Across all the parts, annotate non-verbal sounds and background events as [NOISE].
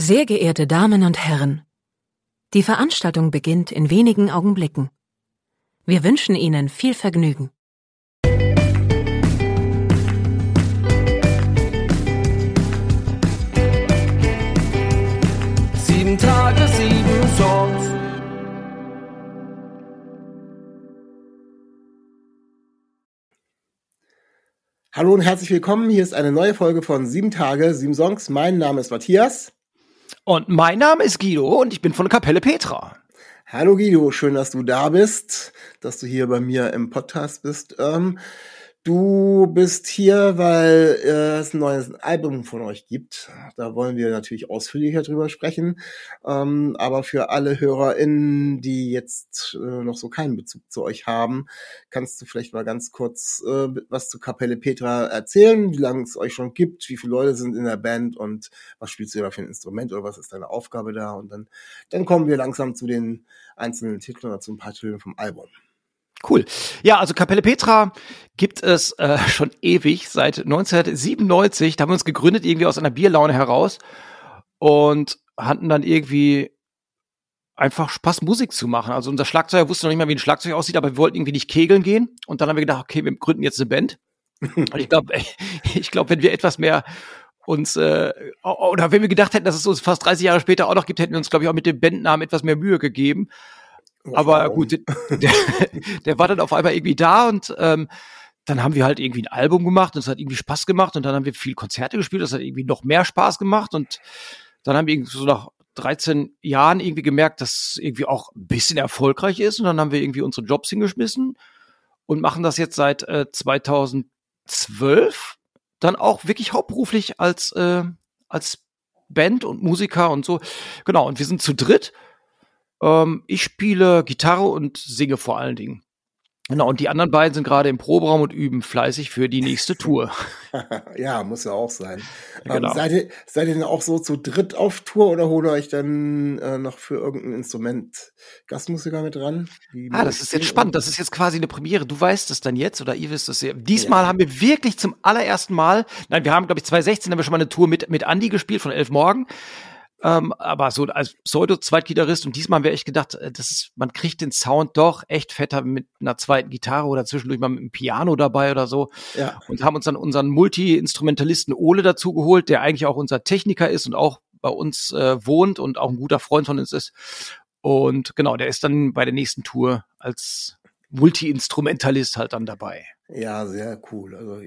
Sehr geehrte Damen und Herren, die Veranstaltung beginnt in wenigen Augenblicken. Wir wünschen Ihnen viel Vergnügen. Sieben Tage, sieben Songs. Hallo und herzlich willkommen. Hier ist eine neue Folge von Sieben Tage, sieben Songs. Mein Name ist Matthias. Und mein Name ist Guido und ich bin von Kapelle Petra. Hallo Guido, schön, dass du da bist, dass du hier bei mir im Podcast bist. Ähm, Du bist hier, weil äh, es ein neues Album von euch gibt. Da wollen wir natürlich ausführlicher drüber sprechen. Ähm, aber für alle HörerInnen, die jetzt äh, noch so keinen Bezug zu euch haben, kannst du vielleicht mal ganz kurz äh, was zu Kapelle Petra erzählen, wie lange es euch schon gibt, wie viele Leute sind in der Band und was spielst du da für ein Instrument oder was ist deine Aufgabe da? Und dann, dann kommen wir langsam zu den einzelnen Titeln oder zu ein paar Titeln vom Album. Cool. Ja, also Kapelle Petra gibt es äh, [LAUGHS] schon ewig, seit 1997. Da haben wir uns gegründet, irgendwie aus einer Bierlaune heraus und hatten dann irgendwie einfach Spaß, Musik zu machen. Also unser Schlagzeuger wusste noch nicht mal, wie ein Schlagzeug aussieht, aber wir wollten irgendwie nicht kegeln gehen. Und dann haben wir gedacht, okay, wir gründen jetzt eine Band. [LAUGHS] und ich glaube, [LAUGHS] ich glaube, wenn wir etwas mehr uns, äh, oder wenn wir gedacht hätten, dass es uns fast 30 Jahre später auch noch gibt, hätten wir uns, glaube ich, auch mit dem Bandnamen etwas mehr Mühe gegeben. Aber gut, [LAUGHS] der, der, war dann auf einmal irgendwie da und ähm, dann haben wir halt irgendwie ein Album gemacht und es hat irgendwie Spaß gemacht und dann haben wir viel Konzerte gespielt, das hat irgendwie noch mehr Spaß gemacht und dann haben wir irgendwie so nach 13 Jahren irgendwie gemerkt, dass es irgendwie auch ein bisschen erfolgreich ist und dann haben wir irgendwie unsere Jobs hingeschmissen und machen das jetzt seit äh, 2012 dann auch wirklich hauptberuflich als äh, als Band und Musiker und so. Genau, und wir sind zu dritt ähm, ich spiele Gitarre und singe vor allen Dingen. Genau, und die anderen beiden sind gerade im Proberaum und üben fleißig für die nächste Tour. [LAUGHS] [LAUGHS] ja, muss ja auch sein. Ähm, genau. Ähm, seid, ihr, seid ihr denn auch so zu dritt auf Tour oder holt ihr euch dann äh, noch für irgendein Instrument Gastmusiker mit dran? ah, das ist jetzt spannend. Das ist jetzt quasi eine Premiere. Du weißt es dann jetzt oder ihr wisst es ja. Diesmal ja. haben wir wirklich zum allerersten Mal, nein, wir haben, glaube ich, 2016 haben wir schon mal eine Tour mit, mit Andy gespielt von Elf Morgen. Ähm, aber so als Pseudo-Zweitgitarrist und diesmal wäre ich gedacht, äh, das ist, man kriegt den Sound doch echt fetter mit einer zweiten Gitarre oder zwischendurch mal mit einem Piano dabei oder so. Ja. Und haben uns dann unseren Multi-Instrumentalisten Ole dazu geholt, der eigentlich auch unser Techniker ist und auch bei uns äh, wohnt und auch ein guter Freund von uns ist. Und genau, der ist dann bei der nächsten Tour als Multi-Instrumentalist halt dann dabei. Ja, sehr cool. Also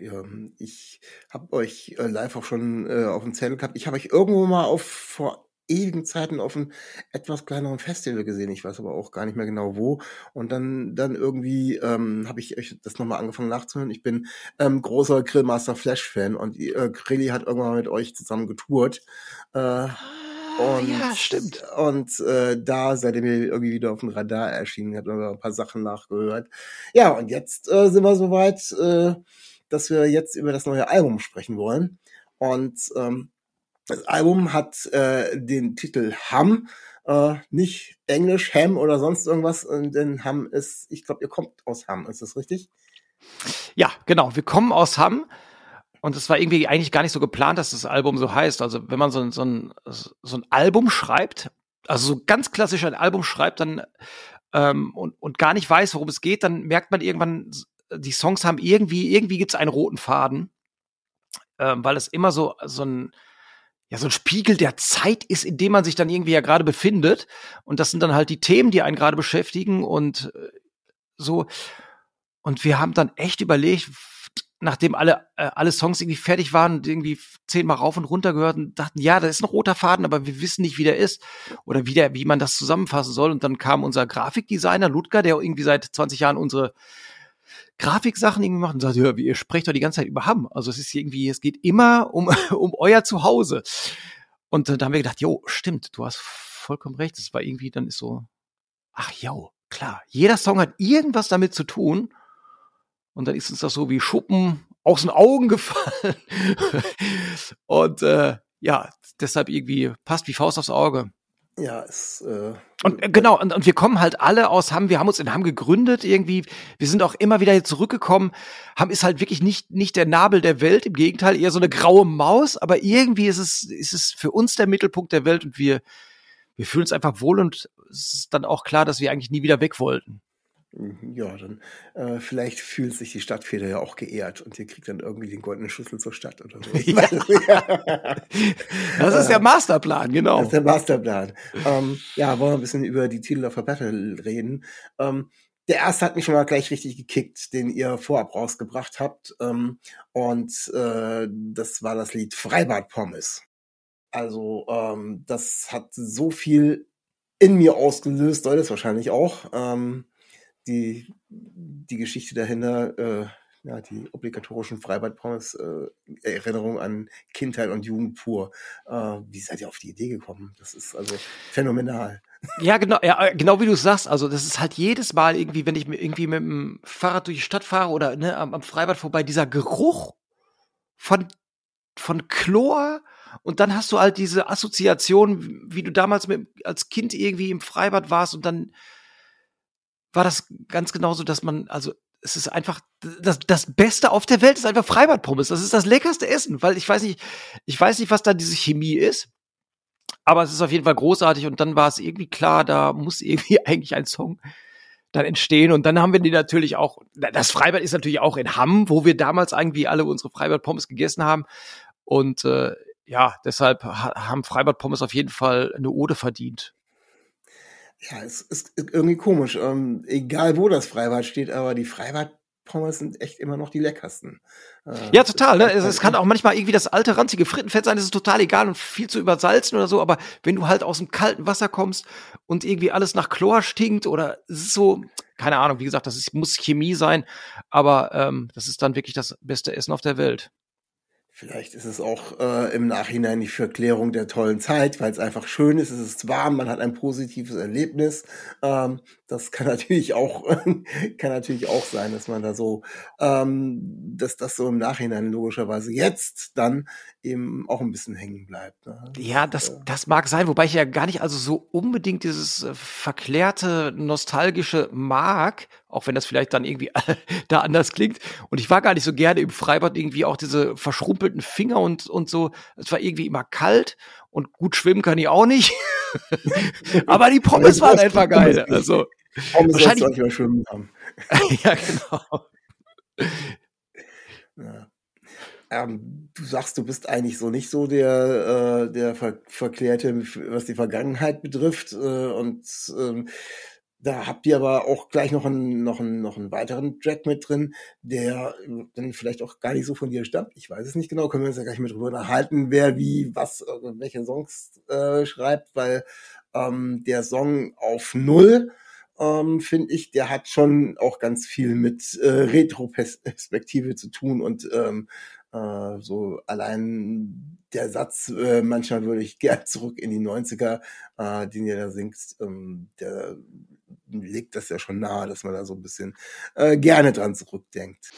ich habe euch äh, live auch schon äh, auf dem Zettel gehabt. Ich habe euch irgendwo mal auf vor ewigen Zeiten auf einem etwas kleineren Festival gesehen. Ich weiß aber auch gar nicht mehr genau wo. Und dann dann irgendwie ähm, habe ich euch das nochmal angefangen nachzuhören. Ich bin ähm, großer Grillmaster Flash Fan und äh, Grilli hat irgendwann mit euch zusammen getourt. Äh, und, ja, stimmt. Und äh, da seid ihr mir irgendwie wieder auf dem Radar erschienen, habt ein paar Sachen nachgehört. Ja, und jetzt äh, sind wir soweit, äh, dass wir jetzt über das neue Album sprechen wollen. Und ähm, das Album hat äh, den Titel Ham, äh, nicht Englisch, Ham oder sonst irgendwas, denn Ham ist, ich glaube, ihr kommt aus Ham, ist das richtig? Ja, genau, wir kommen aus Ham. Und es war irgendwie eigentlich gar nicht so geplant, dass das Album so heißt. Also wenn man so, so, ein, so ein Album schreibt, also so ganz klassisch ein Album schreibt, dann ähm, und, und gar nicht weiß, worum es geht, dann merkt man irgendwann, die Songs haben irgendwie, irgendwie gibt es einen roten Faden, ähm, weil es immer so, so ein, ja, so ein Spiegel der Zeit ist, in dem man sich dann irgendwie ja gerade befindet. Und das sind dann halt die Themen, die einen gerade beschäftigen und äh, so. Und wir haben dann echt überlegt, nachdem alle, äh, alle Songs irgendwie fertig waren und irgendwie zehnmal rauf und runter gehört und dachten, ja, da ist ein roter Faden, aber wir wissen nicht, wie der ist oder wie, der, wie man das zusammenfassen soll. Und dann kam unser Grafikdesigner Ludger, der irgendwie seit 20 Jahren unsere Grafiksachen irgendwie macht und sagt, ja, ihr sprecht doch die ganze Zeit über Hamm. Also es ist irgendwie, es geht immer um, [LAUGHS] um euer Zuhause. Und äh, da haben wir gedacht, jo, stimmt, du hast vollkommen recht. Es war irgendwie, dann ist so, ach jo, klar, jeder Song hat irgendwas damit zu tun. Und dann ist uns das so wie Schuppen aus den Augen [LAUGHS] gefallen. und äh, ja, deshalb irgendwie passt wie Faust aufs Auge. Ja, es, äh, und äh, genau, und, und wir kommen halt alle aus Hamm, wir haben uns in Hamm gegründet irgendwie, wir sind auch immer wieder hier zurückgekommen. Hamm ist halt wirklich nicht, nicht der Nabel der Welt, im Gegenteil, eher so eine graue Maus, aber irgendwie ist es, ist es für uns der Mittelpunkt der Welt und wir, wir fühlen uns einfach wohl und es ist dann auch klar, dass wir eigentlich nie wieder weg wollten. Mhm, ja, dann äh, vielleicht fühlt sich die Stadtfeder ja auch geehrt und ihr kriegt dann irgendwie den goldenen Schlüssel zur Stadt oder so. [LAUGHS] ja. [LAUGHS] das ist der Masterplan, genau. Das ist der Masterplan. Ähm, ja, wollen wir ein bisschen über die Titel of a Battle reden. Ähm, der erste hat mich schon mal gleich richtig gekickt, den ihr vorab rausgebracht habt. Ähm, und äh, das war das Lied Freibad Pommes. Also ähm, das hat so viel in mir ausgelöst, soll es wahrscheinlich auch. Ähm, die, die Geschichte dahinter, äh, ja, die obligatorischen Freibad-Pommes, äh, Erinnerung an Kindheit und Jugend pur. Äh, wie seid ihr auf die Idee gekommen? Das ist also phänomenal. Ja, genau, ja, äh, genau wie du sagst. Also, das ist halt jedes Mal irgendwie, wenn ich irgendwie mit dem Fahrrad durch die Stadt fahre oder ne, am, am Freibad vorbei, dieser Geruch von, von Chlor. Und dann hast du halt diese Assoziation, wie du damals mit, als Kind irgendwie im Freibad warst und dann war das ganz genauso, dass man, also es ist einfach das, das Beste auf der Welt ist einfach Freibadpommes. Das ist das leckerste Essen, weil ich weiß nicht, ich weiß nicht, was da diese Chemie ist, aber es ist auf jeden Fall großartig und dann war es irgendwie klar, da muss irgendwie [LAUGHS] eigentlich ein Song dann entstehen und dann haben wir die natürlich auch, das Freibad ist natürlich auch in Hamm, wo wir damals irgendwie alle unsere Freibad-Pommes gegessen haben und äh, ja, deshalb haben Freibad-Pommes auf jeden Fall eine Ode verdient. Ja, es ist irgendwie komisch. Ähm, egal wo das Freibad steht, aber die Freibad-Pommes sind echt immer noch die leckersten. Äh, ja, total. Ne? Es, es, kann auch manchmal irgendwie das alte, ranzige Frittenfett sein, das ist total egal und viel zu übersalzen oder so, aber wenn du halt aus dem kalten Wasser kommst und irgendwie alles nach Chlor stinkt oder es ist so, keine Ahnung, wie gesagt, das ist, muss Chemie sein, aber ähm, das ist dann wirklich das beste Essen auf der Welt. Vielleicht ist es auch äh, im Nachhinein die Verklärung der tollen Zeit, weil es einfach schön ist, es ist warm, man hat ein positives Erlebnis. Ähm, das kann [LAUGHS] natürlich auch kann natürlich auch sein, dass man da so, ähm, dass das so im Nachhinein logischerweise jetzt dann eben auch ein bisschen hängen bleibt. Ne? Ja, das äh, das mag sein, wobei ich ja gar nicht also so unbedingt dieses äh, verklärte nostalgische mag, auch wenn das vielleicht dann irgendwie [LAUGHS] da anders klingt. Und ich war gar nicht so gerne im Freibad irgendwie auch diese verschrumpelten Finger und und so. Es war irgendwie immer kalt und gut schwimmen kann ich auch nicht. [LAUGHS] Aber die Pommes waren einfach geil. Also Warum wahrscheinlich schwimmen haben. [LAUGHS] ja, genau. Ja. Ähm, du sagst, du bist eigentlich so nicht so der, äh, der Ver Verklärte, was die Vergangenheit betrifft. Äh, und ähm, da habt ihr aber auch gleich noch einen, noch, einen, noch einen weiteren Track mit drin, der dann vielleicht auch gar nicht so von dir stammt. Ich weiß es nicht genau, können wir uns ja gleich mit drüber unterhalten, wer wie, was, welche Songs äh, schreibt, weil ähm, der Song auf Null ähm, finde ich, der hat schon auch ganz viel mit äh, Retroperspektive zu tun und ähm, äh, so allein der Satz, äh, manchmal würde ich [LAUGHS] gern zurück in die 90er, äh, den ihr da singt, ähm, der legt das ja schon nahe, dass man da so ein bisschen äh, gerne dran zurückdenkt.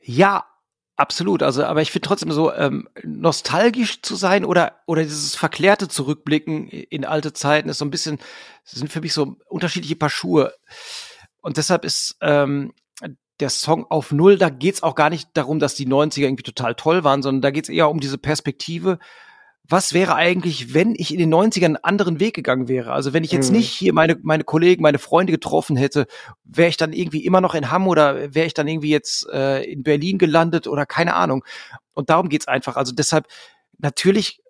Ja, Absolut, also aber ich finde trotzdem so ähm, nostalgisch zu sein oder oder dieses verklärte Zurückblicken in alte Zeiten ist so ein bisschen sind für mich so unterschiedliche Paar Schuhe und deshalb ist ähm, der Song auf Null, da geht's auch gar nicht darum, dass die 90er irgendwie total toll waren, sondern da geht's eher um diese Perspektive was wäre eigentlich, wenn ich in den 90ern einen anderen Weg gegangen wäre? Also wenn ich jetzt mhm. nicht hier meine, meine Kollegen, meine Freunde getroffen hätte, wäre ich dann irgendwie immer noch in Hamm oder wäre ich dann irgendwie jetzt äh, in Berlin gelandet oder keine Ahnung. Und darum geht's einfach. Also deshalb, natürlich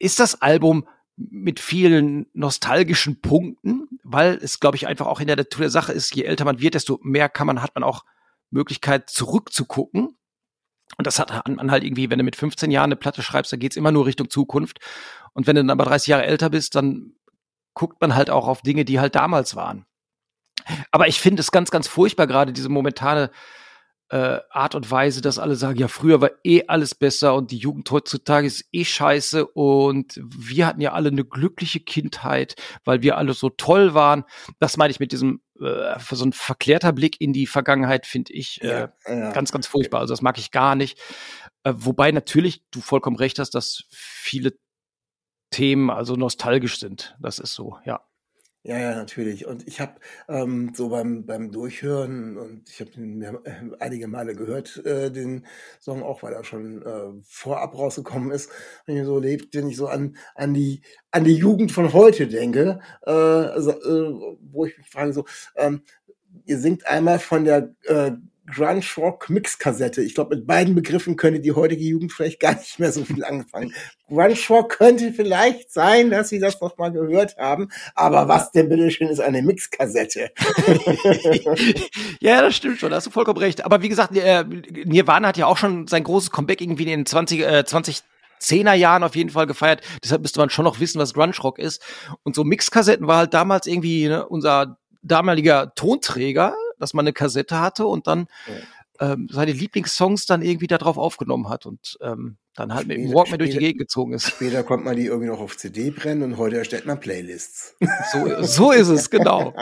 ist das Album mit vielen nostalgischen Punkten, weil es, glaube ich, einfach auch in der Natur der Sache ist, je älter man wird, desto mehr kann man, hat man auch Möglichkeit zurückzugucken und das hat man halt irgendwie, wenn du mit 15 Jahren eine Platte schreibst, dann geht's immer nur Richtung Zukunft. Und wenn du dann aber 30 Jahre älter bist, dann guckt man halt auch auf Dinge, die halt damals waren. Aber ich finde es ganz, ganz furchtbar, gerade diese momentane äh, Art und Weise, dass alle sagen, ja, früher war eh alles besser und die Jugend heutzutage ist eh scheiße und wir hatten ja alle eine glückliche Kindheit, weil wir alle so toll waren. Das meine ich mit diesem äh, so ein verklärter Blick in die Vergangenheit, finde ich äh, ja, ja. ganz, ganz furchtbar. Also das mag ich gar nicht. Äh, wobei natürlich du vollkommen recht hast, dass viele Themen also nostalgisch sind. Das ist so, ja. Ja, ja, natürlich. Und ich habe ähm, so beim, beim Durchhören, und ich habe den mir äh, einige Male gehört, äh, den Song auch, weil er schon äh, vorab rausgekommen ist, wenn ich so lebt, wenn ich so an, an, die, an die Jugend von heute denke, äh, also, äh, wo ich mich frage, so, ähm, ihr singt einmal von der äh, Grunge Rock Mix Kassette. Ich glaube, mit beiden Begriffen könnte die heutige Jugend vielleicht gar nicht mehr so viel anfangen. Grunge Rock könnte vielleicht sein, dass sie das noch mal gehört haben, aber was denn bitteschön ist eine Mixkassette? [LAUGHS] ja, das stimmt schon, da hast du vollkommen recht. Aber wie gesagt, äh, Nirvana hat ja auch schon sein großes Comeback irgendwie in den 20, äh, 20 10er Jahren auf jeden Fall gefeiert. Deshalb müsste man schon noch wissen, was Grunge Rock ist. Und so Mixkassetten war halt damals irgendwie ne, unser damaliger Tonträger dass man eine Kassette hatte und dann ja. ähm, seine Lieblingssongs dann irgendwie darauf aufgenommen hat und ähm, dann halt später, mit dem Walkman durch die Gegend gezogen ist. Später konnte man die irgendwie noch auf CD brennen und heute erstellt man Playlists. So, so ist es, genau.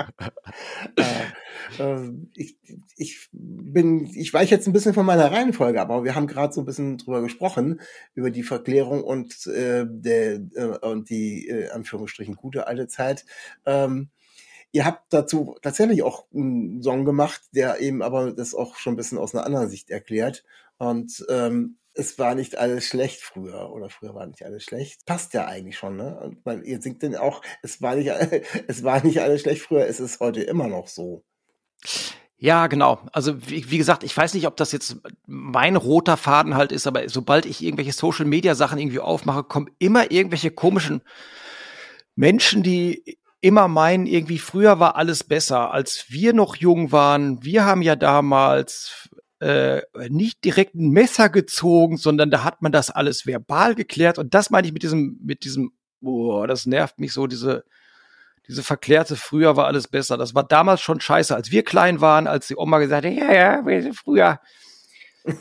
[LAUGHS] äh, äh, ich, ich bin, ich weiche jetzt ein bisschen von meiner Reihenfolge ab, aber wir haben gerade so ein bisschen drüber gesprochen, über die Verklärung und, äh, der, äh, und die, äh, Anführungsstrichen, gute alte Zeit. Ähm, Ihr habt dazu tatsächlich auch einen Song gemacht, der eben aber das auch schon ein bisschen aus einer anderen Sicht erklärt. Und ähm, es war nicht alles schlecht früher oder früher war nicht alles schlecht. Passt ja eigentlich schon, ne? Und weil ihr singt denn auch, es war nicht, [LAUGHS] es war nicht alles schlecht früher, es ist heute immer noch so. Ja, genau. Also wie, wie, gesagt, ich weiß nicht, ob das jetzt mein roter Faden halt ist, aber sobald ich irgendwelche Social Media Sachen irgendwie aufmache, kommen immer irgendwelche komischen Menschen, die immer meinen, irgendwie früher war alles besser, als wir noch jung waren. Wir haben ja damals äh, nicht direkt ein Messer gezogen, sondern da hat man das alles verbal geklärt. Und das meine ich mit diesem, mit diesem, boah, das nervt mich so, diese, diese verklärte, früher war alles besser. Das war damals schon scheiße, als wir klein waren, als die Oma gesagt hat, ja, ja, wir sind früher,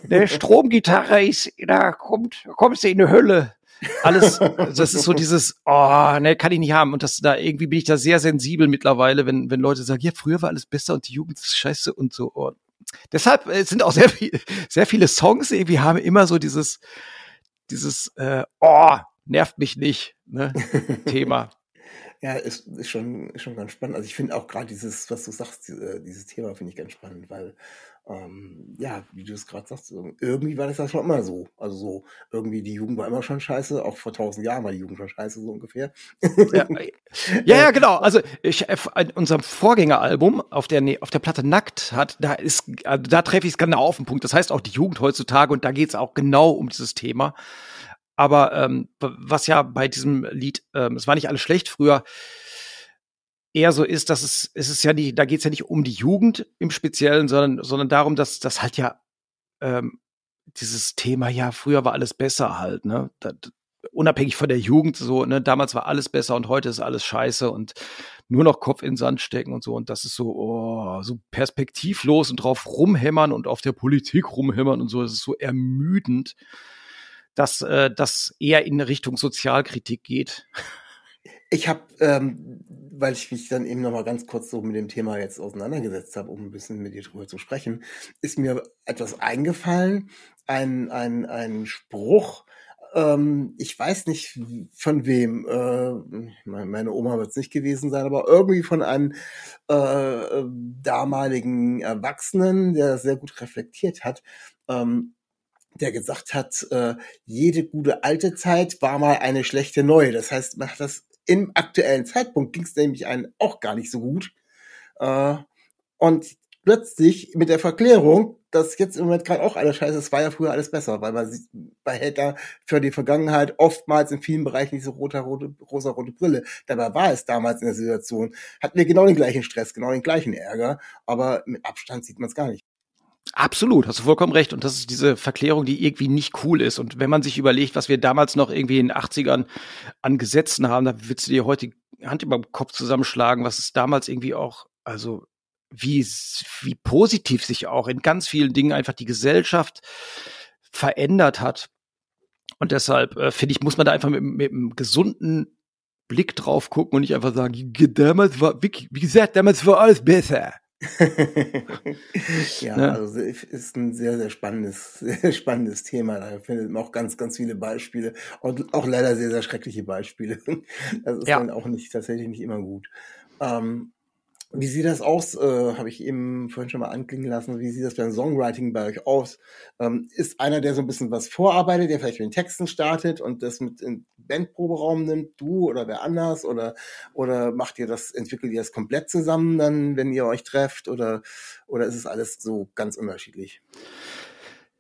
eine [LAUGHS] Stromgitarre ist, da kommt, kommst du in die Hölle alles, das ist so dieses, oh, ne, kann ich nicht haben. Und das da irgendwie bin ich da sehr sensibel mittlerweile, wenn, wenn Leute sagen, ja, früher war alles besser und die Jugend ist scheiße und so. Oh. Deshalb äh, sind auch sehr viel, sehr viele Songs irgendwie haben immer so dieses, dieses, äh, oh, nervt mich nicht, ne, Thema. Ja, ist, ist, schon, ist schon ganz spannend. Also ich finde auch gerade dieses, was du sagst, diese, dieses Thema finde ich ganz spannend, weil ähm, ja, wie du es gerade sagst, irgendwie war das ja schon immer so. Also so, irgendwie die Jugend war immer schon scheiße, auch vor tausend Jahren war die Jugend schon scheiße, so ungefähr. Ja, [LAUGHS] ja, ja genau. Also ich, äh, in unserem Vorgängeralbum auf der, auf der Platte Nackt hat, da ist, äh, da treffe ich es genau auf den Punkt. Das heißt auch die Jugend heutzutage und da geht es auch genau um dieses Thema. Aber ähm, was ja bei diesem Lied, ähm, es war nicht alles schlecht früher, eher so ist, dass es, es ist ja nicht, da geht es ja nicht um die Jugend im Speziellen, sondern, sondern darum, dass das halt ja ähm, dieses Thema, ja, früher war alles besser halt, ne? Das, unabhängig von der Jugend, so, ne, damals war alles besser und heute ist alles scheiße und nur noch Kopf in den Sand stecken und so. Und das ist so, oh, so perspektivlos und drauf rumhämmern und auf der Politik rumhämmern und so. Das ist so ermüdend, dass äh, das eher in Richtung Sozialkritik geht. Ich habe, ähm, weil ich mich dann eben noch mal ganz kurz so mit dem Thema jetzt auseinandergesetzt habe, um ein bisschen mit dir drüber zu sprechen, ist mir etwas eingefallen, ein, ein, ein Spruch, ähm, ich weiß nicht von wem, äh, meine Oma wird es nicht gewesen sein, aber irgendwie von einem äh, damaligen Erwachsenen, der sehr gut reflektiert hat, ähm, der gesagt hat, äh, jede gute alte Zeit war mal eine schlechte neue. Das heißt, man hat das im aktuellen Zeitpunkt ging es nämlich einen auch gar nicht so gut. Äh, und plötzlich mit der Verklärung, dass jetzt im Moment gerade auch alles scheiße ist, war ja früher alles besser, weil man sieht, behält da für die Vergangenheit oftmals in vielen Bereichen diese rote, rote, rosa-rote Brille. Dabei war es damals in der Situation, hatten wir genau den gleichen Stress, genau den gleichen Ärger, aber mit Abstand sieht man es gar nicht. Absolut, hast du vollkommen recht. Und das ist diese Verklärung, die irgendwie nicht cool ist. Und wenn man sich überlegt, was wir damals noch irgendwie in den 80ern an Gesetzen haben, da willst du dir heute Hand über den Kopf zusammenschlagen, was es damals irgendwie auch, also wie, wie positiv sich auch in ganz vielen Dingen einfach die Gesellschaft verändert hat. Und deshalb äh, finde ich, muss man da einfach mit, mit einem gesunden Blick drauf gucken und nicht einfach sagen, damals war, wie, wie gesagt, damals war alles besser. [LAUGHS] ja, ne? also ist ein sehr, sehr spannendes, [LAUGHS] sehr spannendes Thema. Da findet man auch ganz, ganz viele Beispiele und auch leider sehr, sehr schreckliche Beispiele. [LAUGHS] Das ist ja. dann auch nicht tatsächlich nicht immer gut. Ähm, wie sieht das aus? Äh, Habe ich eben vorhin schon mal anklingen lassen. Wie sieht das beim Songwriting bei euch aus? Ähm, ist einer, der so ein bisschen was vorarbeitet, der vielleicht mit den Texten startet und das mit in Bandproberaum nimmt, du oder wer anders? Oder, oder macht ihr das, entwickelt ihr das komplett zusammen dann, wenn ihr euch trefft? Oder, oder ist es alles so ganz unterschiedlich?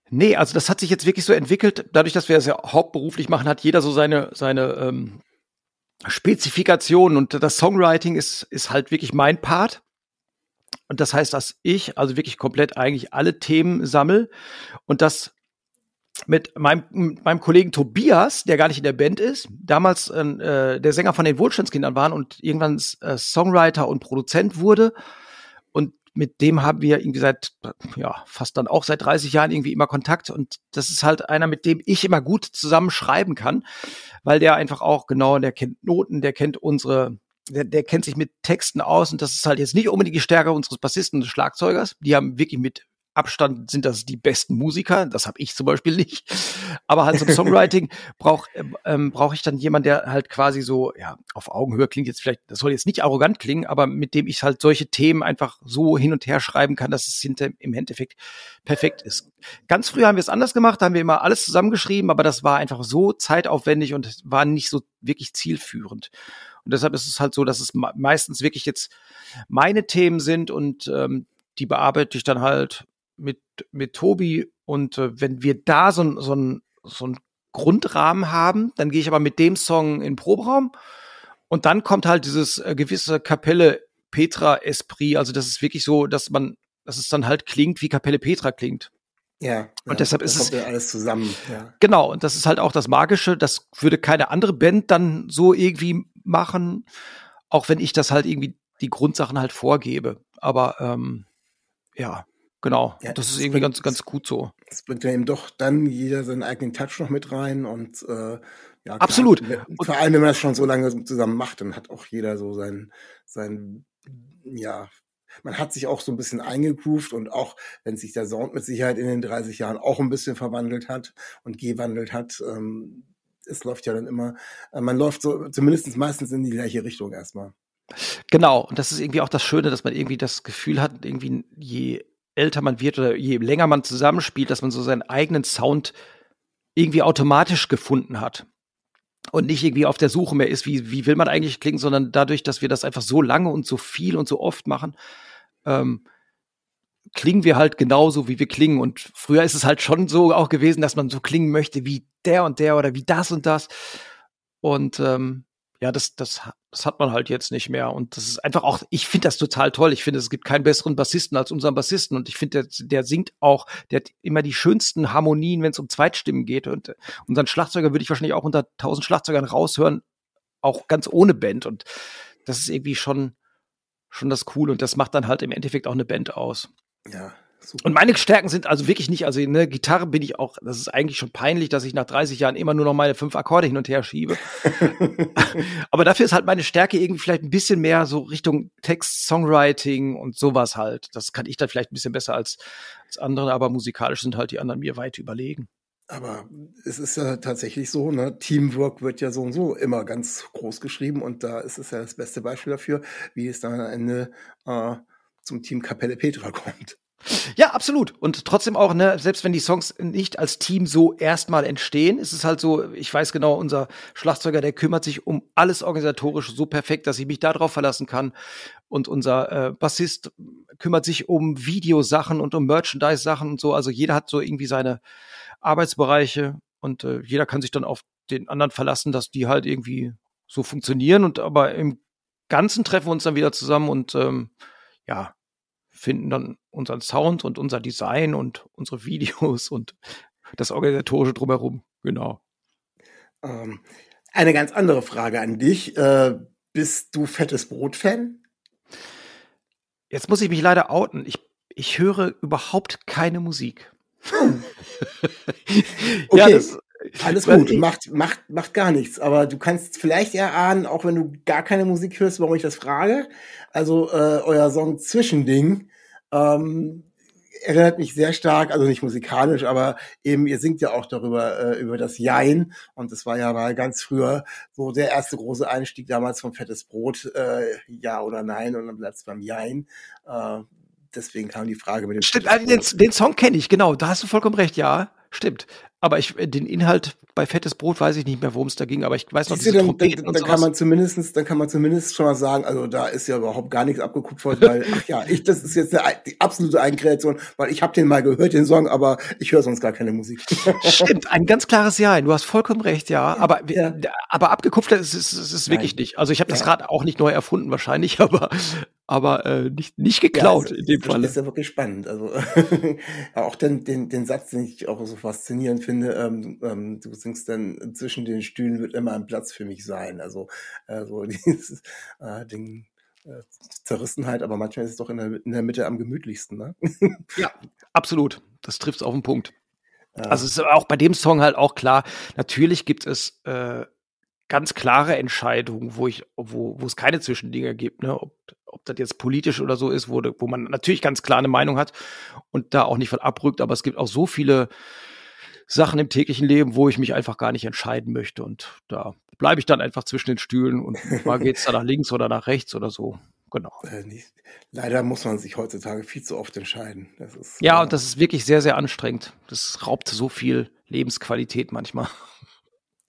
Nee, also das hat sich jetzt wirklich so entwickelt. Dadurch, dass wir es ja hauptberuflich machen, hat jeder so seine, seine ähm, Spezifikationen und das Songwriting ist, ist halt wirklich mein Part. Und das heißt, dass ich also wirklich komplett eigentlich alle Themen sammel und das mit meinem, mit meinem Kollegen Tobias, der gar nicht in der Band ist, damals äh, der Sänger von den Wohlstandskindern waren und irgendwann äh, Songwriter und Produzent wurde. Und mit dem haben wir irgendwie seit, ja, fast dann auch seit 30 Jahren irgendwie immer Kontakt. Und das ist halt einer, mit dem ich immer gut zusammen schreiben kann, weil der einfach auch genau, der kennt Noten, der kennt unsere, der, der kennt sich mit Texten aus. Und das ist halt jetzt nicht unbedingt die Stärke unseres Bassisten und Schlagzeugers. Die haben wirklich mit Abstand sind das die besten Musiker. Das habe ich zum Beispiel nicht. Aber halt zum Songwriting [LAUGHS] brauche ähm, brauch ich dann jemand, der halt quasi so, ja, auf Augenhöhe klingt jetzt vielleicht, das soll jetzt nicht arrogant klingen, aber mit dem ich halt solche Themen einfach so hin und her schreiben kann, dass es hinter, im Endeffekt perfekt ist. Ganz früh haben wir es anders gemacht, da haben wir immer alles zusammengeschrieben, aber das war einfach so zeitaufwendig und war nicht so wirklich zielführend. Und deshalb ist es halt so, dass es meistens wirklich jetzt meine Themen sind und ähm, die bearbeite ich dann halt mit, mit Tobi und äh, wenn wir da so, so, ein, so ein Grundrahmen haben, dann gehe ich aber mit dem Song in den Proberaum und dann kommt halt dieses äh, gewisse Kapelle Petra Esprit, also das ist wirklich so, dass man, dass es dann halt klingt, wie Kapelle Petra klingt. Ja. Und ja, deshalb ist es ja alles zusammen. Ja. Genau, und das ist halt auch das Magische. Das würde keine andere Band dann so irgendwie machen, auch wenn ich das halt irgendwie die Grundsachen halt vorgebe. Aber ähm, ja, Genau, ja, das ist irgendwie bringt, ganz, ganz gut so. Es bringt ja eben doch dann jeder seinen eigenen Touch noch mit rein und äh, ja, absolut. Klar, vor allem, wenn man das schon so lange zusammen macht, dann hat auch jeder so sein, sein, ja, man hat sich auch so ein bisschen eingegroovt und auch wenn sich der Sound mit Sicherheit in den 30 Jahren auch ein bisschen verwandelt hat und gewandelt hat, ähm, es läuft ja dann immer, äh, man läuft so zumindest meistens in die gleiche Richtung erstmal. Genau, und das ist irgendwie auch das Schöne, dass man irgendwie das Gefühl hat, irgendwie je älter man wird oder je länger man zusammenspielt, dass man so seinen eigenen Sound irgendwie automatisch gefunden hat und nicht irgendwie auf der Suche mehr ist, wie, wie will man eigentlich klingen, sondern dadurch, dass wir das einfach so lange und so viel und so oft machen, ähm, klingen wir halt genauso, wie wir klingen. Und früher ist es halt schon so auch gewesen, dass man so klingen möchte wie der und der oder wie das und das. Und ähm, ja, das, das, das hat man halt jetzt nicht mehr. Und das ist einfach auch, ich finde das total toll. Ich finde, es gibt keinen besseren Bassisten als unseren Bassisten. Und ich finde, der, der singt auch, der hat immer die schönsten Harmonien, wenn es um Zweitstimmen geht. Und unseren Schlagzeuger würde ich wahrscheinlich auch unter tausend Schlagzeugern raushören, auch ganz ohne Band. Und das ist irgendwie schon, schon das Coole. Und das macht dann halt im Endeffekt auch eine Band aus. Ja, Super. Und meine Stärken sind also wirklich nicht, also in der Gitarre bin ich auch, das ist eigentlich schon peinlich, dass ich nach 30 Jahren immer nur noch meine fünf Akkorde hin und her schiebe. [LAUGHS] Aber dafür ist halt meine Stärke irgendwie vielleicht ein bisschen mehr so Richtung Text, Songwriting und sowas halt. Das kann ich dann vielleicht ein bisschen besser als, als andere, aber musikalisch sind halt die anderen mir weit überlegen. Aber es ist ja tatsächlich so, ne? Teamwork wird ja so und so immer ganz groß geschrieben und da ist es ja das beste Beispiel dafür, wie es dann am Ende äh, zum Team Kapelle Petra [LAUGHS] kommt. Ja, absolut. Und trotzdem auch, ne, selbst wenn die Songs nicht als Team so erstmal entstehen, ist es halt so, ich weiß genau, unser Schlagzeuger, der kümmert sich um alles organisatorisch so perfekt, dass ich mich darauf verlassen kann. Und unser äh, Bassist kümmert sich um Videosachen und um Merchandise-Sachen und so. Also jeder hat so irgendwie seine Arbeitsbereiche und äh, jeder kann sich dann auf den anderen verlassen, dass die halt irgendwie so funktionieren. Und aber im Ganzen treffen wir uns dann wieder zusammen und ähm, ja, finden dann unseren Sound und unser Design und unsere Videos und das Organisatorische drumherum. Genau. Ähm, eine ganz andere Frage an dich. Äh, bist du fettes Brot-Fan? Jetzt muss ich mich leider outen. Ich, ich höre überhaupt keine Musik. [LAUGHS] okay. Ja, das, alles gut, macht, macht, macht gar nichts. Aber du kannst vielleicht erahnen, auch wenn du gar keine Musik hörst, warum ich das frage. Also äh, euer Song Zwischending Ähm, erinnert mich sehr stark, also nicht musikalisch, aber eben, ihr singt ja auch darüber, äh, über das Jein. Und das war ja mal ganz früher so der erste große Einstieg damals von Fettes Brot, äh, ja oder nein, und dann bleibt es beim Jein. Äh, deswegen kam die Frage mit dem. Stimmt, also den, den Song kenne ich, genau, da hast du vollkommen recht, ja. Stimmt. Aber ich, den Inhalt bei Fettes Brot weiß ich nicht mehr, worum es da ging, aber ich weiß noch, diese dann, dann, dann kann man zumindestens, dann kann man zumindest schon mal sagen, also da ist ja überhaupt gar nichts abgeguckt worden, weil, ach ja, ich, das ist jetzt eine, die absolute Eigenkreation, weil ich habe den mal gehört, den Song, aber ich höre sonst gar keine Musik. [LAUGHS] Stimmt, ein ganz klares Ja, du hast vollkommen recht, ja, aber, ja. aber abgekupft ist es ist, ist wirklich nicht. Also ich habe das. Rad auch nicht neu erfunden wahrscheinlich, [LAUGHS] aber, aber äh, nicht, nicht geklaut ja, also, in dem Fall. Das ist ja wirklich spannend. Also [LAUGHS] auch den, den, den Satz, den ich auch so faszinierend finde, ähm, ähm, du singst dann zwischen den Stühlen wird immer ein Platz für mich sein. Also äh, so [LAUGHS] dieses äh, Ding. Äh, Zerrissenheit, aber manchmal ist es doch in der, in der Mitte am gemütlichsten, ne? [LAUGHS] ja, absolut. Das trifft es auf den Punkt. Also es ist auch bei dem Song halt auch klar, natürlich gibt es äh, ganz klare Entscheidungen, wo ich, wo, wo es keine Zwischendinge gibt, ne? Ob, ob das jetzt politisch oder so ist, wo, wo man natürlich ganz klar eine Meinung hat und da auch nicht von abrückt, aber es gibt auch so viele Sachen im täglichen Leben, wo ich mich einfach gar nicht entscheiden möchte. Und da bleibe ich dann einfach zwischen den Stühlen und mal geht's da nach links oder nach rechts oder so. Genau. Äh, nicht, leider muss man sich heutzutage viel zu oft entscheiden. Ist, ja, äh, und das ist wirklich sehr, sehr anstrengend. Das raubt so viel Lebensqualität manchmal.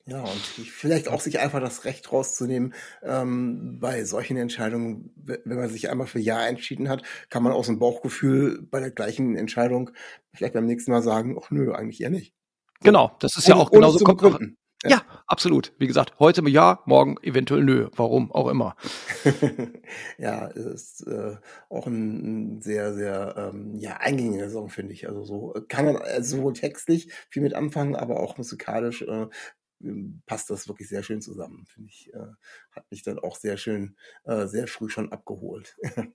Ja, und vielleicht auch sich einfach das Recht rauszunehmen, ähm, bei solchen Entscheidungen, wenn man sich einmal für Ja entschieden hat, kann man aus dem Bauchgefühl bei der gleichen Entscheidung vielleicht beim nächsten Mal sagen, ach nö, eigentlich eher nicht. Genau, das ist ohne, ja auch genauso. Kommt, ja. ja, absolut. Wie gesagt, heute ja, morgen eventuell nö, warum auch immer. [LAUGHS] ja, ist äh, auch ein, sehr, sehr ähm, ja, eingängiger Song, finde ich. Also so kann man also sowohl textlich viel mit anfangen, aber auch musikalisch äh, passt das wirklich sehr schön zusammen, finde ich. Äh, hat mich dann auch sehr schön, äh, sehr früh schon abgeholt. [LAUGHS]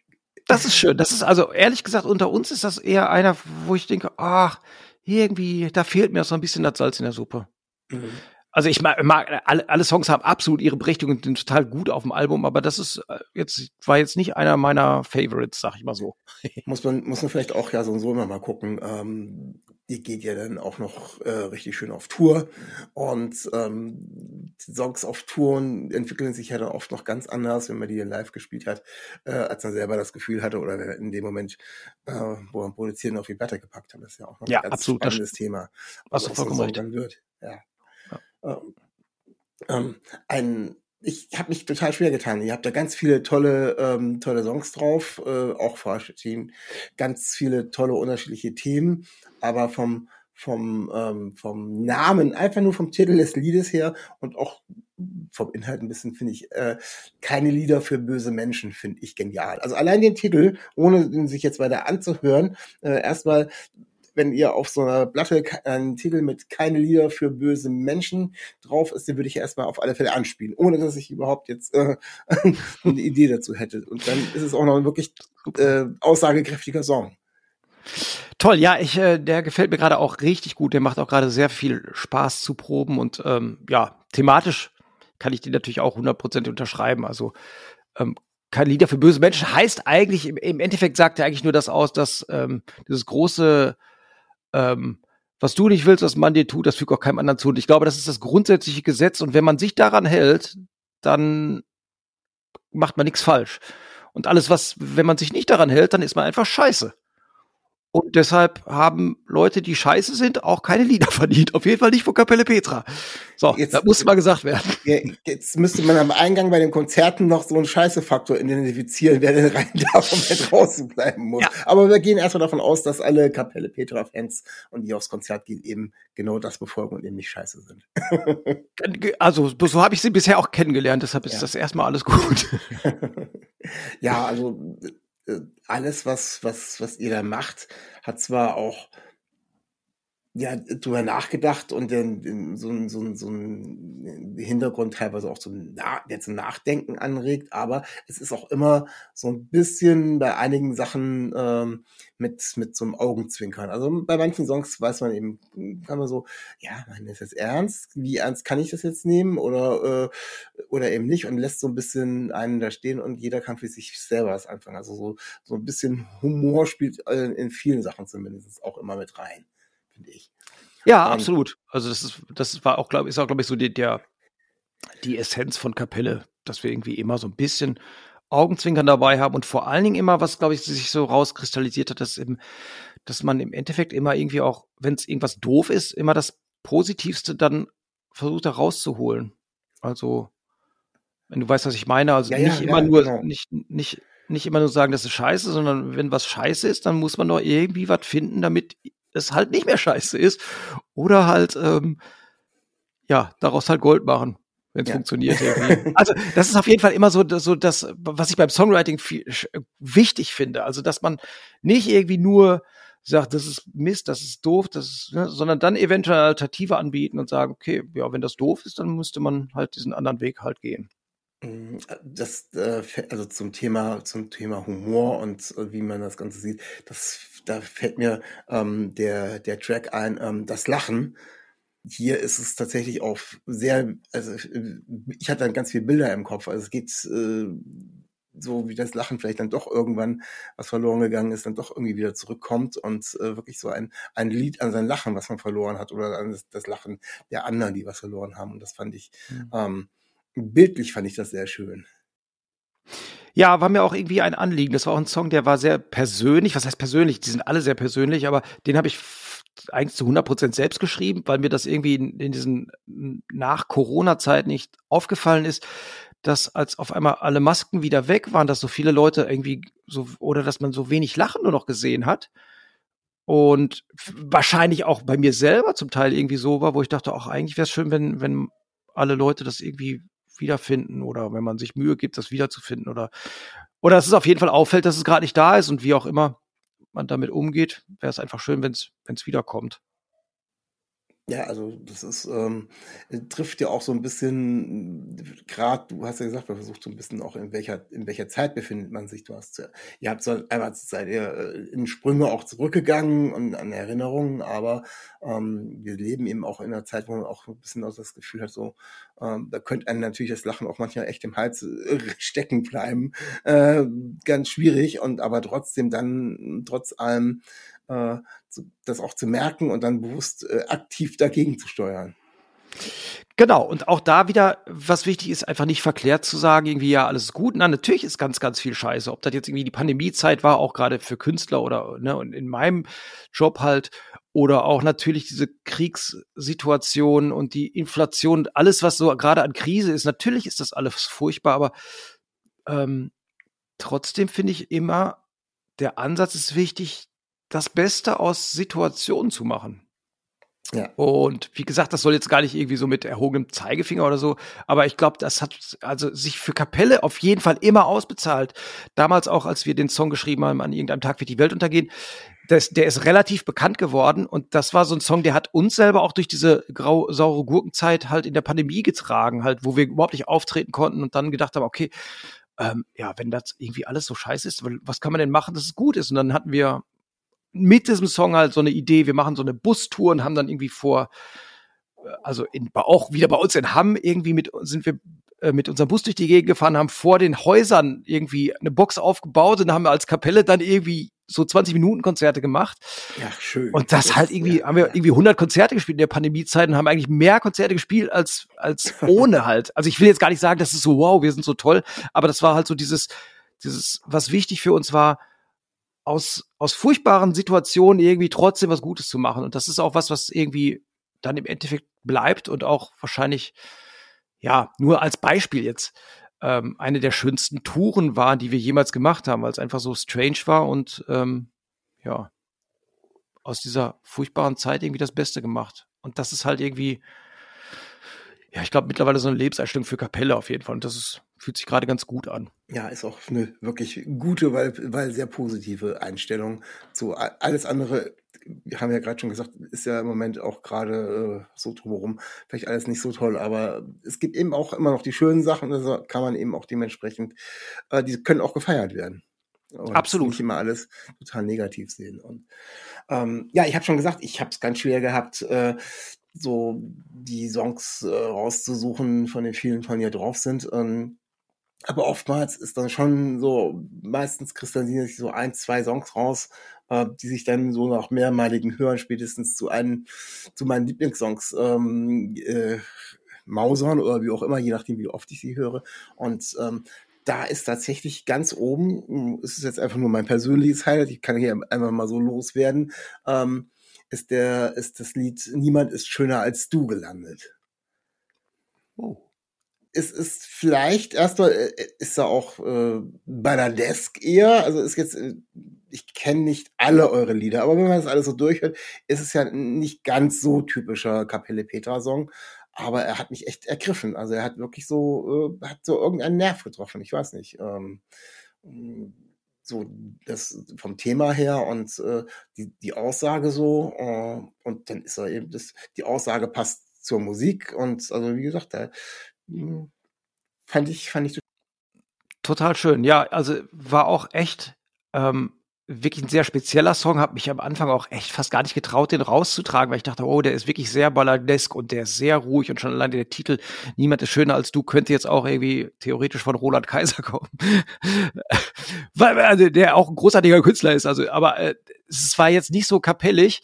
das ist schön. Das ist also ehrlich gesagt unter uns ist das eher einer, wo ich denke, ach, irgendwie, da fehlt mir so ein bisschen das Salz in der Suppe. Mhm. Also ich mag, mag alle, alle Songs haben absolut ihre Berechtigung und sind total gut auf dem Album, aber das ist äh, jetzt war jetzt nicht einer meiner Favorites, sag ich mal so. [LAUGHS] muss man muss man vielleicht auch ja so und so immer mal gucken. Ähm, die geht ja dann auch noch äh, richtig schön auf Tour und ähm, die Songs auf Touren entwickeln sich ja dann oft noch ganz anders, wenn man die live gespielt hat, äh, als man selber das Gefühl hatte oder in dem Moment, äh, wo man Produzieren auf die Platte gepackt hat. Das ist ja auch noch ja, ein ganz absolut, spannendes Thema. Was also, vollkommen recht. dann wird. Ja. Ähm, ähm, ein ich habe mich total schwer getan. Ihr habt da ganz viele tolle, ähm, tolle Songs drauf, äh, auch Team, ganz viele tolle unterschiedliche Themen, aber vom vom ähm, vom Namen, einfach nur vom Titel des Liedes her und auch vom Inhalt ein bisschen finde ich äh, keine Lieder für böse Menschen finde ich genial. Also allein den Titel, ohne den sich jetzt weiter anzuhören, äh, erstmal wenn ihr auf so einer Platte einen Titel mit keine Lieder für böse Menschen drauf ist, den würde ich erstmal auf alle Fälle anspielen, ohne dass ich überhaupt jetzt äh, [LAUGHS] eine Idee dazu hätte. Und dann ist es auch noch ein wirklich äh, aussagekräftiger Song. Toll, ja, ich, äh, der gefällt mir gerade auch richtig gut. Der macht auch gerade sehr viel Spaß zu proben und ähm, ja, thematisch kann ich den natürlich auch 100% unterschreiben. Also ähm, keine Lieder für böse Menschen heißt eigentlich, im, im Endeffekt sagt er eigentlich nur das aus, dass ähm, dieses große ähm, was du nicht willst, was man dir tut, das fügt auch keinem anderen zu. Und ich glaube, das ist das grundsätzliche Gesetz. Und wenn man sich daran hält, dann macht man nichts falsch. Und alles, was, wenn man sich nicht daran hält, dann ist man einfach scheiße. Und deshalb haben Leute, die scheiße sind, auch keine Lieder [LAUGHS] verdient. Auf jeden Fall nicht von Kapelle Petra. So, jetzt, das muss mal gesagt werden. Jetzt müsste man am Eingang bei den Konzerten noch so einen Scheißefaktor identifizieren, wer denn rein [LAUGHS] darf und wer draußen bleiben muss. Ja. Aber wir gehen erstmal davon aus, dass alle Kapelle Petra-Fans und die aufs Konzert gehen, eben genau das befolgen und eben nicht scheiße sind. [LAUGHS] Also, so habe ich sie bisher auch kennengelernt, deshalb ist ja. das erstmal alles gut. ja, also alles, was, was, was ihr da macht, hat zwar auch ja, drüber nachgedacht und dann so ein, so ein, so ein Hintergrund teilweise auch zum, der zum Nachdenken anregt, aber es ist auch immer so ein bisschen bei einigen Sachen ähm, mit, mit so einem Augenzwinkern. Also bei manchen Songs weiß man eben, kann man so, ja, man ist jetzt ernst, wie ernst kann ich das jetzt nehmen oder, äh, oder eben nicht und lässt so ein bisschen einen da stehen und jeder kann für sich selber was anfangen. Also so, so ein bisschen Humor spielt äh, in vielen Sachen zumindest auch immer mit rein finde ich. Ja, um, absolut. Also das ist, das war auch, glaube ich, ist auch, glaube ich, so die, der, die Essenz von Kapelle, dass wir irgendwie immer so ein bisschen Augenzwinkern dabei haben und vor allen Dingen immer, was, glaube ich, sich so rauskristallisiert hat, dass eben, dass man im Endeffekt immer irgendwie auch, wenn es irgendwas doof ist, immer das Positivste dann versucht da rauszuholen. Also, wenn du weißt, was ich meine, also ja, nicht ja, immer ja, nur, genau. nicht, nicht, nicht immer nur sagen, das ist scheiße, sondern wenn was scheiße ist, dann muss man doch irgendwie was finden, damit es halt nicht mehr scheiße ist. Oder halt, ähm, ja, daraus halt Gold machen, wenn es ja. funktioniert. also das ist auf jeden Fall immer so, so das, was ich beim Songwriting viel, wichtig finde. Also dass man nicht irgendwie nur sagt, das ist Mist, das ist doof, das ist, ne, sondern dann eventuell Alternative anbieten und sagen, okay, ja, wenn das doof ist, dann müsste man halt diesen anderen Weg halt gehen. Mm, das, äh, also zum Thema, zum Thema Humor und äh, wie man das Ganze sieht, das, da fällt mir ähm, der, der Track ein, ähm, das Lachen. Hier ist es tatsächlich auch sehr, also ich hatte dann ganz viele Bilder im Kopf. Also es geht äh, so wie das Lachen vielleicht dann doch irgendwann, was verloren gegangen ist, dann doch irgendwie wieder zurückkommt und äh, wirklich so ein, ein Lied an sein Lachen, was man verloren hat, oder an das, das Lachen der anderen, die was verloren haben. Und das fand ich mhm. ähm, bildlich fand ich das sehr schön. Ja, war mir auch irgendwie ein Anliegen. Das war auch ein Song, der war sehr persönlich. Was heißt persönlich? Die sind alle sehr persönlich, aber den habe ich eigentlich zu 100 Prozent selbst geschrieben, weil mir das irgendwie in, in diesen Nach-Corona-Zeit nicht aufgefallen ist, dass als auf einmal alle Masken wieder weg waren, dass so viele Leute irgendwie so, oder dass man so wenig Lachen nur noch gesehen hat. Und wahrscheinlich auch bei mir selber zum Teil irgendwie so war, wo ich dachte, auch eigentlich wäre es schön, wenn, wenn alle Leute das irgendwie wiederfinden oder wenn man sich Mühe gibt, das wiederzufinden oder oder dass es auf jeden Fall auffällt, dass es gerade nicht da ist und wie auch immer man damit umgeht, wäre es einfach schön, wenn es wenn es wiederkommt. Ja, also das ist, ähm, trifft ja auch so ein bisschen, gerade, du hast ja gesagt, man versucht so ein bisschen auch in welcher, in welcher Zeit befindet man sich. Du hast, ihr habt so einmal seid ihr äh, in Sprünge auch zurückgegangen und an Erinnerungen, aber ähm, wir leben eben auch in einer Zeit, wo man auch ein bisschen auch das Gefühl hat, so, ähm, da könnte einem natürlich das Lachen auch manchmal echt im Hals äh, [LAUGHS] stecken bleiben. Äh, ganz schwierig und aber trotzdem dann, trotz allem, äh, das auch zu merken und dann bewusst äh, aktiv dagegen zu steuern. Genau, und auch da wieder, was wichtig ist, einfach nicht verklärt zu sagen, irgendwie, ja, alles ist gut. Na, natürlich ist ganz, ganz viel Scheiße. Ob das jetzt irgendwie die Pandemiezeit war, auch gerade für Künstler oder, ne, und in meinem Job halt, oder auch natürlich diese Kriegssituation und die Inflation, alles, was so gerade an Krise ist. Natürlich ist das alles furchtbar, aber ähm, trotzdem finde ich immer, der Ansatz ist wichtig, das Beste aus Situationen zu machen. Ja. Und wie gesagt, das soll jetzt gar nicht irgendwie so mit erhobenem Zeigefinger oder so, aber ich glaube, das hat also sich für Kapelle auf jeden Fall immer ausbezahlt. Damals auch, als wir den Song geschrieben haben, an irgendeinem Tag wird die Welt untergehen, das, der ist relativ bekannt geworden und das war so ein Song, der hat uns selber auch durch diese grau saure Gurkenzeit halt in der Pandemie getragen, halt, wo wir überhaupt nicht auftreten konnten und dann gedacht haben, okay, ähm, ja, wenn das irgendwie alles so scheiße ist, was kann man denn machen, dass es gut ist? Und dann hatten wir mit diesem Song halt so eine Idee, wir machen so eine Bustour und haben dann irgendwie vor, äh, also in, auch wieder bei uns in Hamm irgendwie mit, sind wir äh, mit unserem Bus durch die Gegend gefahren, haben vor den Häusern irgendwie eine Box aufgebaut und haben als Kapelle dann irgendwie so 20 Minuten Konzerte gemacht. Ja, schön. Und das, das halt irgendwie, ja, haben wir irgendwie 100 Konzerte gespielt in der Pandemiezeit und haben eigentlich mehr Konzerte gespielt als, als ohne halt. Also ich will jetzt gar nicht sagen, das ist so, wow, wir sind so toll, aber das war halt so dieses, dieses, was wichtig für uns war, aus, aus furchtbaren Situationen irgendwie trotzdem was Gutes zu machen. Und das ist auch was, was irgendwie dann im Endeffekt bleibt und auch wahrscheinlich, ja, nur als Beispiel jetzt, ähm, eine der schönsten Touren war, die wir jemals gemacht haben, weil es einfach so strange war und ähm, ja, aus dieser furchtbaren Zeit irgendwie das Beste gemacht. Und das ist halt irgendwie, ja, ich glaube, mittlerweile so eine Lebenseinstellung für Kapelle auf jeden Fall. Und das ist, fühlt sich gerade ganz gut an. Ja, ist auch eine wirklich gute, weil, weil sehr positive Einstellung zu alles andere. Wir haben ja gerade schon gesagt, ist ja im Moment auch gerade äh, so drumherum vielleicht alles nicht so toll, aber es gibt eben auch immer noch die schönen Sachen, also kann man eben auch dementsprechend, äh, die können auch gefeiert werden. Und Absolut. Nicht immer alles total negativ sehen. Und ähm, ja, ich habe schon gesagt, ich habe es ganz schwer gehabt, äh, so die Songs äh, rauszusuchen von den vielen, von hier drauf sind. Ähm, aber oftmals ist dann schon so, meistens kristallisieren sich so ein, zwei Songs raus, äh, die sich dann so nach mehrmaligen Hören spätestens zu einem, zu meinen Lieblingssongs ähm, äh, mausern oder wie auch immer, je nachdem, wie oft ich sie höre. Und ähm, da ist tatsächlich ganz oben, es ist jetzt einfach nur mein persönliches Highlight, ich kann hier einfach mal so loswerden, ähm, ist der, ist das Lied Niemand ist schöner als du gelandet. Oh. Es ist vielleicht erstmal, äh, ist er auch äh, Banadesk eher, also ist jetzt, äh, ich kenne nicht alle eure Lieder, aber wenn man das alles so durchhört, ist es ja nicht ganz so typischer Kapelle Petra Song, aber er hat mich echt ergriffen. Also er hat wirklich so, äh, hat so irgendeinen Nerv getroffen. Ich weiß nicht. Ähm, so das vom Thema her und äh, die, die Aussage so äh, und dann ist er eben das, die Aussage passt zur Musik und also wie gesagt, da fand ich, fand ich total schön. Ja, also war auch echt ähm, wirklich ein sehr spezieller Song, habe mich am Anfang auch echt fast gar nicht getraut, den rauszutragen, weil ich dachte, oh, der ist wirklich sehr balladesk und der ist sehr ruhig und schon allein der Titel Niemand ist schöner als du könnte jetzt auch irgendwie theoretisch von Roland Kaiser [LAUGHS] kommen. weil also der auch ein großartiger Künstler ist, also aber äh, es war jetzt nicht so kapellig,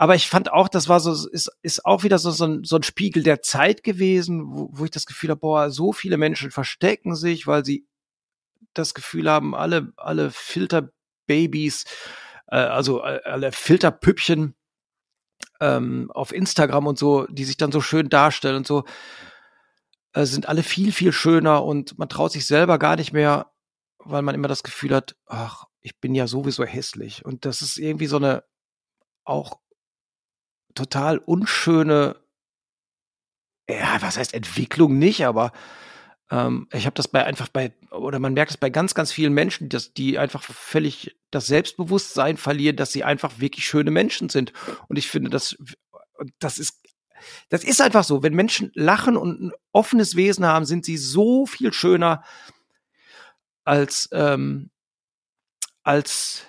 aber ich fand auch, das war so, ist, ist auch wieder so, so, ein, so ein Spiegel der Zeit gewesen, wo, wo ich das Gefühl habe, boah, so viele Menschen verstecken sich, weil sie das Gefühl haben, alle, alle Filter Babys, äh, also äh, alle Filterpüppchen ähm, auf Instagram und so, die sich dann so schön darstellen und so, äh, sind alle viel, viel schöner und man traut sich selber gar nicht mehr, weil man immer das Gefühl hat, ach, ich bin ja sowieso hässlich. Und das ist irgendwie so eine auch total unschöne, ja, was heißt Entwicklung nicht, aber ähm, ich habe das bei einfach bei, oder man merkt es bei ganz, ganz vielen Menschen, dass die einfach völlig das Selbstbewusstsein verlieren, dass sie einfach wirklich schöne Menschen sind. Und ich finde, das, das ist, das ist einfach so. Wenn Menschen lachen und ein offenes Wesen haben, sind sie so viel schöner als, ähm, als,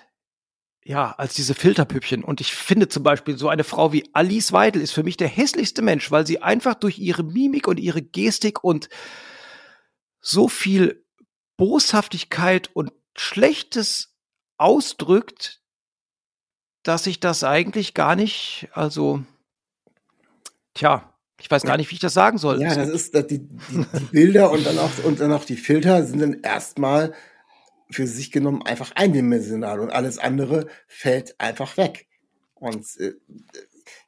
ja, als diese Filterpüppchen. Und ich finde zum Beispiel, so eine Frau wie Alice Weidel ist für mich der hässlichste Mensch, weil sie einfach durch ihre Mimik und ihre Gestik und so viel Boshaftigkeit und Schlechtes ausdrückt, dass ich das eigentlich gar nicht, also, tja, ich weiß gar nicht, wie ich das sagen soll. Ja, das ist die, die, die Bilder und dann auch und dann auch die Filter sind dann erstmal für sich genommen einfach eindimensional und alles andere fällt einfach weg. Und äh,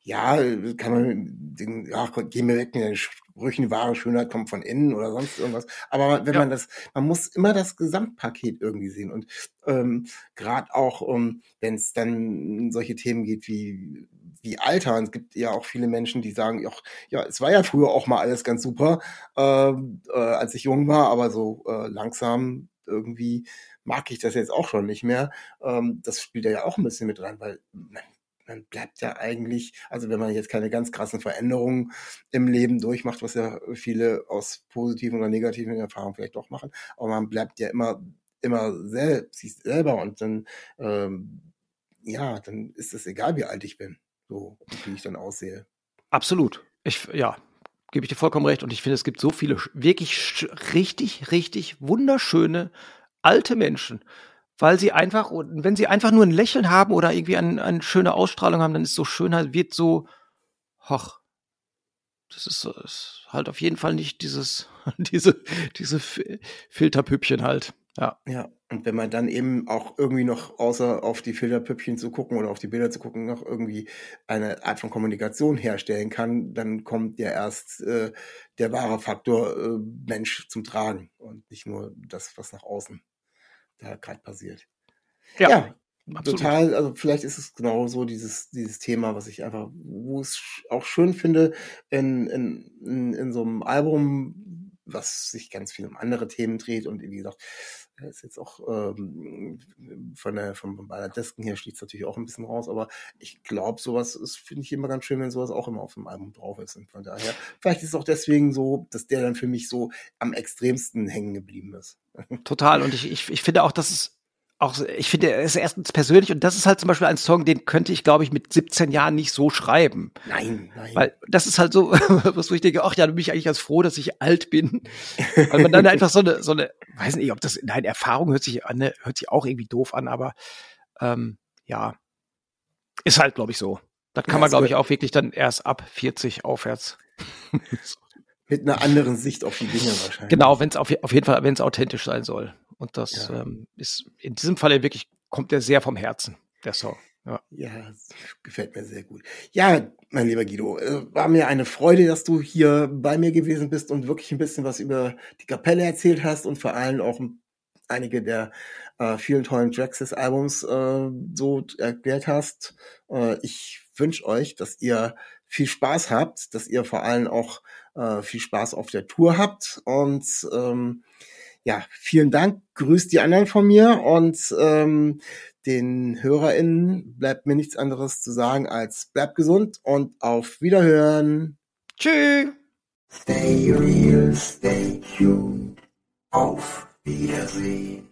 ja, kann man den, ja, gehen wir weg mit den Sprüchen, wahre Schönheit kommt von innen oder sonst irgendwas. Aber wenn ja. man das, man muss immer das Gesamtpaket irgendwie sehen. Und ähm, gerade auch, ähm, wenn es dann solche Themen geht wie wie Alter. Und es gibt ja auch viele Menschen, die sagen, ja, ja, es war ja früher auch mal alles ganz super, äh, äh, als ich jung war, aber so äh, langsam irgendwie mag ich das jetzt auch schon nicht mehr. Ähm, das spielt ja auch ein bisschen mit rein, weil man man bleibt ja eigentlich, also wenn man jetzt keine ganz krassen Veränderungen im Leben durchmacht, was ja viele aus positiven oder negativen Erfahrungen vielleicht doch machen, aber man bleibt ja immer, immer selbst, sich selber und dann, ähm, ja, dann ist es egal, wie alt ich bin, so, wie ich dann aussehe. Absolut. Ich, ja, gebe ich dir vollkommen recht. Und ich finde, es gibt so viele wirklich richtig, richtig wunderschöne alte Menschen, weil sie einfach, wenn sie einfach nur ein Lächeln haben oder irgendwie eine, schöne Ausstrahlung haben, dann ist so Schönheit, wird so, hoch. Das ist, ist halt auf jeden Fall nicht dieses, [LAUGHS] diese, diese Filterpüppchen halt. Ja. Ja. Und wenn man dann eben auch irgendwie noch, außer auf die Filterpüppchen zu gucken oder auf die Bilder zu gucken, noch irgendwie eine Art von Kommunikation herstellen kann, dann kommt ja erst äh, der wahre Faktor äh, Mensch zum Tragen und nicht nur das, was nach außen da gerade passiert. Ja. ja. Absolut. Total, also vielleicht ist es genau so dieses, dieses Thema, was ich einfach, wo es auch schön finde, in, in, in, in so einem Album, was sich ganz viel um andere Themen dreht und wie gesagt, er ist jetzt auch ähm, von der von bei der Desken her schließt natürlich auch ein bisschen raus, aber ich glaube, sowas finde ich immer ganz schön, wenn sowas auch immer auf dem Album drauf ist. Und von daher, vielleicht ist es auch deswegen so, dass der dann für mich so am extremsten hängen geblieben ist. [LAUGHS] Total. Und ich, ich, ich finde auch, dass es auch, ich finde, er ist erstens persönlich und das ist halt zum Beispiel ein Song, den könnte ich, glaube ich, mit 17 Jahren nicht so schreiben. Nein, nein. Weil das ist halt so, [LAUGHS] was wo ich denke, ach ja, du bin ich eigentlich ganz froh, dass ich alt bin. Weil man dann einfach so eine, so eine, weiß nicht, ob das, nein, Erfahrung hört sich an, ne, hört sich auch irgendwie doof an, aber ähm, ja, ist halt, glaube ich, so. Das kann Ja, man, ist glaube ich, auch wirklich dann erst ab 40 aufwärts. Mit einer anderen Sicht auf die Dinge wahrscheinlich. Genau, wenn es auf, auf jeden Fall, wenn es authentisch sein soll. Und das Ja. ähm, ist in diesem Falle wirklich, kommt der sehr vom Herzen, der Song. Ja. Ja, gefällt mir sehr gut. Ja, mein lieber Guido, äh, war mir eine Freude, dass du hier bei mir gewesen bist und wirklich ein bisschen was über die Kapelle erzählt hast und vor allem auch einige der äh, vielen tollen Tracks des Albums äh, so erklärt hast. Äh, ich wünsche euch, dass ihr viel Spaß habt, dass ihr vor allem auch äh, viel Spaß auf der Tour habt und ähm, ja, vielen Dank. Grüßt die anderen von mir und ähm, den HörerInnen bleibt mir nichts anderes zu sagen als bleibt gesund und auf Wiederhören. Tschüss! Stay real, stay tuned. Auf Wiedersehen.